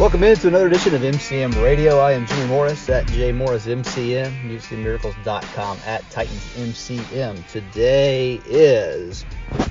Welcome into another edition of MCM Radio. I am Jimmy Morris at jmorrismcm, musicmiracles.com at Titans MCM. Today is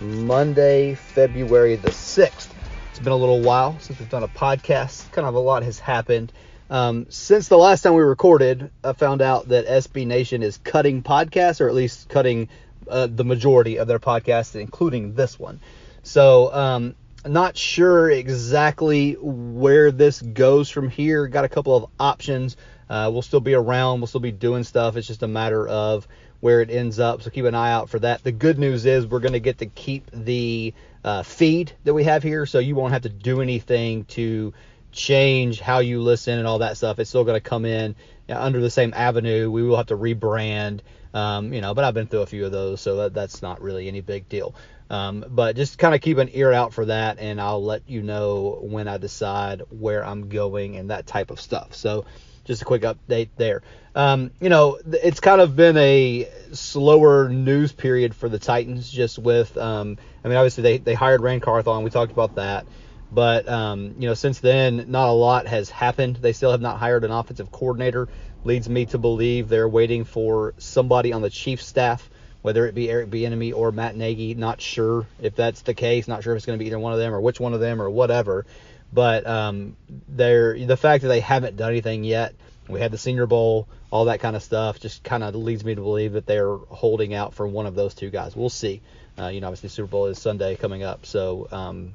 Monday, February the 6th. It's been a little while since we've done a podcast. Kind of a lot has happened. Um, since the last time we recorded, I found out that SB Nation is cutting podcasts, or at least cutting uh, the majority of their podcasts, including this one. So um, not sure exactly where this goes from here. Got a couple of options. Uh, we'll still be around. We'll still be doing stuff. It's just a matter of where it ends up. So keep an eye out for that. The good news is we're going to get to keep the uh, feed that we have here, so you won't have to do anything to change how you listen and all that stuff. It's still going to come in under the same avenue. We will have to rebrand, um, you know, but I've been through a few of those, so that, that's not really any big deal. Um, but just kind of keep an ear out for that, and I'll let you know when I decide where I'm going and that type of stuff. So, just a quick update there. Um, you know, it's kind of been a slower news period for the Titans, just with, um, I mean, obviously they, they hired Ran Carthon. We talked about that. But, um, you know, since then, not a lot has happened. They still have not hired an offensive coordinator. Leads me to believe they're waiting for somebody on the Chiefs staff whether it be Eric Bieniemy or Matt Nagy. Not sure if that's the case. Not sure if it's going to be either one of them or which one of them or whatever. But um, the fact that they haven't done anything yet. We had the Senior Bowl, all that kind of stuff, just kind of leads me to believe that they're holding out for one of those two guys. We'll see. Uh, you know, obviously Super Bowl is Sunday coming up, so um,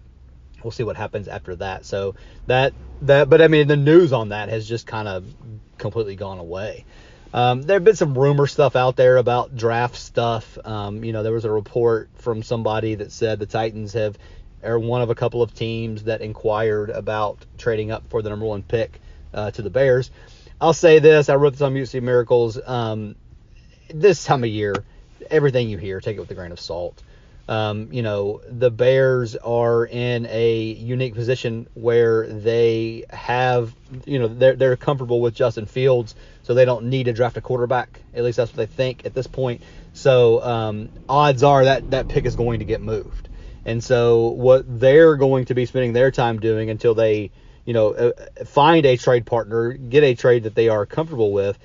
we'll see what happens after that. So that that, but I mean, the news on that has just kind of completely gone away. Um, there have been some rumor stuff out there about draft stuff. Um, you know, there was a report from somebody that said the Titans have are one of a couple of teams that inquired about trading up for the number one pick uh, to the Bears. I'll say this: I wrote this on Music Miracles. Um, this time of year, everything you hear, take it with a grain of salt. Um, you know, the Bears are in a unique position where they have, you know, they're, they're comfortable with Justin Fields, so they don't need to draft a quarterback. At least that's what they think at this point. So um, odds are that that pick is going to get moved. And so what they're going to be spending their time doing until they, you know, uh, find a trade partner, get a trade that they are comfortable with,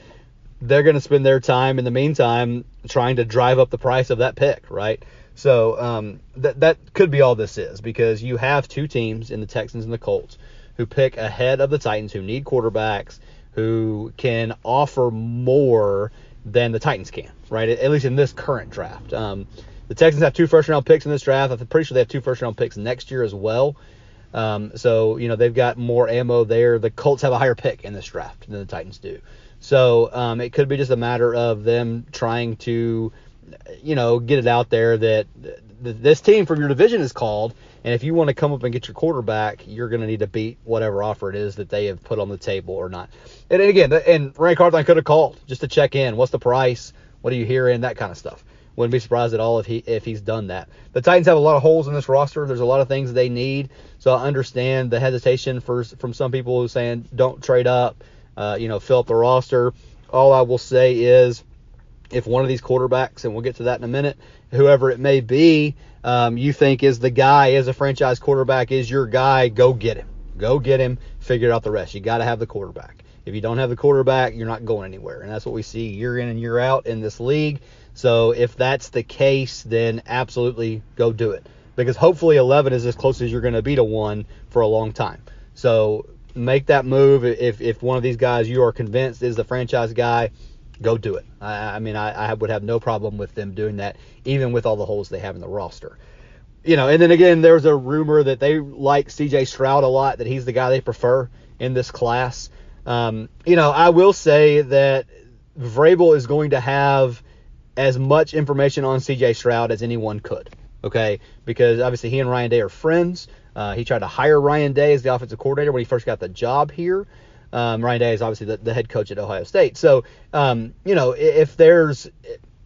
they're going to spend their time in the meantime trying to drive up the price of that pick, right? So um, that that could be all this is because you have two teams in the Texans and the Colts who pick ahead of the Titans who need quarterbacks who can offer more than the Titans can, right? At, least in this current draft. Um, the Texans have two first round picks in this draft. I'm pretty sure they have two first round picks next year as well. Um, so you know they've got more ammo there. The Colts have a higher pick in this draft than the Titans do. So um, it could be just a matter of them trying to you know, get it out there that this team from your division is called, and if you want to come up and get your quarterback, you're going to need to beat whatever offer it is that they have put on the table or not. And, again, and Ran Carthon could have called just to check in. What's the price? What are you hearing? That kind of stuff. Wouldn't be surprised at all if he if he's done that. The Titans have a lot of holes in this roster. There's a lot of things they need. So I understand the hesitation for from some people who saying don't trade up, uh, you know, fill up the roster. All I will say is if one of these quarterbacks, and we'll get to that in a minute, whoever it may be, um, you think is the guy, as a franchise quarterback, is your guy, go get him. Go get him, figure out the rest. You got to have the quarterback. If you don't have the quarterback, you're not going anywhere. And that's what we see year in and year out in this league. So if that's the case, then absolutely go do it because hopefully 11 is as close as you're going to be to one for a long time. So make that move if if one of these guys you are convinced is the franchise guy. Go do it. I, I mean, I, I would have no problem with them doing that, even with all the holes they have in the roster you know, and then again, there's a rumor that they like C.J. Stroud a lot, that he's the guy they prefer in this class. Um, you know, I will say that Vrabel is going to have as much information on C.J. Stroud as anyone could. Okay, because obviously he and Ryan Day are friends. Uh, he tried to hire Ryan Day as the offensive coordinator when he first got the job here. Um, Ryan Day is obviously the, the, head coach at Ohio State. So, um, you know, if there's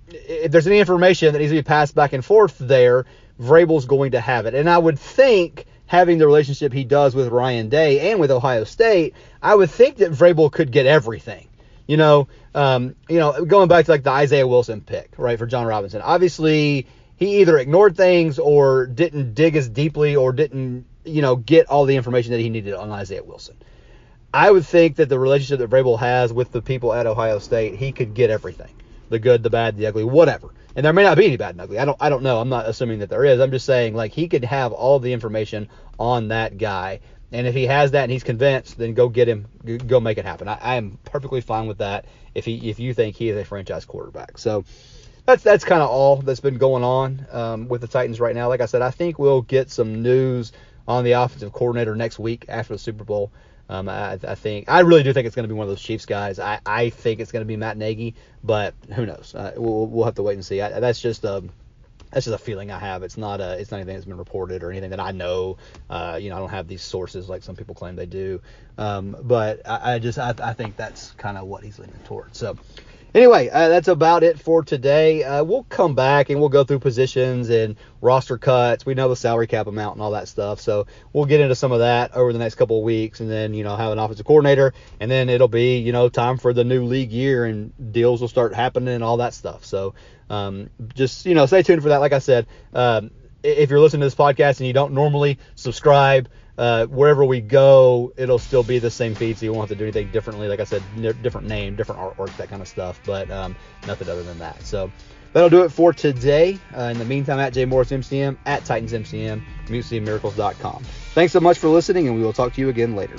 if there's any information that needs to be passed back and forth there, Vrabel's going to have it. And I would think having the relationship he does with Ryan Day and with Ohio State, I would think that Vrabel could get everything. You know, um, you know, going back to like the Isaiah Wilson pick, right, for Jon Robinson. Obviously, he either ignored things or didn't dig as deeply or didn't, you know, get all the information that he needed on Isaiah Wilson. I would think that the relationship that Vrabel has with the people at Ohio State, he could get everything. The good, the bad, the ugly, whatever and there may not be any bad and ugly. I don't I don't know. I'm not assuming that there is. I'm just saying like he could have all the information on that guy. And if he has that and he's convinced, then go get him, go make it happen. I, I am perfectly fine with that. If he, if you think he is a franchise quarterback, so that's that's kind of all that's been going on um, with the Titans right now. Like I said, I think we'll get some news on the offensive coordinator next week after the Super Bowl. Um, I, I, think I really do think it's going to be one of those Chiefs guys. I, I think it's going to be Matt Nagy, but who knows? Uh, we'll, we'll have to wait and see. I, that's just a that's just a feeling I have. It's not a it's not anything that's been reported or anything that I know. Uh, you know, I don't have these sources like some people claim they do. Um, but I, I just I, I think that's kind of what he's leaning towards. So anyway, uh, that's about it for today. Uh, we'll come back and we'll go through positions and roster cuts. We know the salary cap amount and all that stuff, so we'll get into some of that over the next couple of weeks, and then you know have an offensive coordinator, and then it'll be you know time for the new league year and deals will start happening and all that stuff. So um, just you know stay tuned for that. Like I said, um, if you're listening to this podcast and you don't normally subscribe uh, wherever we go, it'll still be the same feed, so you won't have to do anything differently. Like I said, different name, different artwork, that kind of stuff, but um, nothing other than that. So that'll do it for today. Uh, in the meantime, at J Morris MCM, at Titans MCM, MusicMiracles.com. Thanks so much for listening, and we will talk to you again later.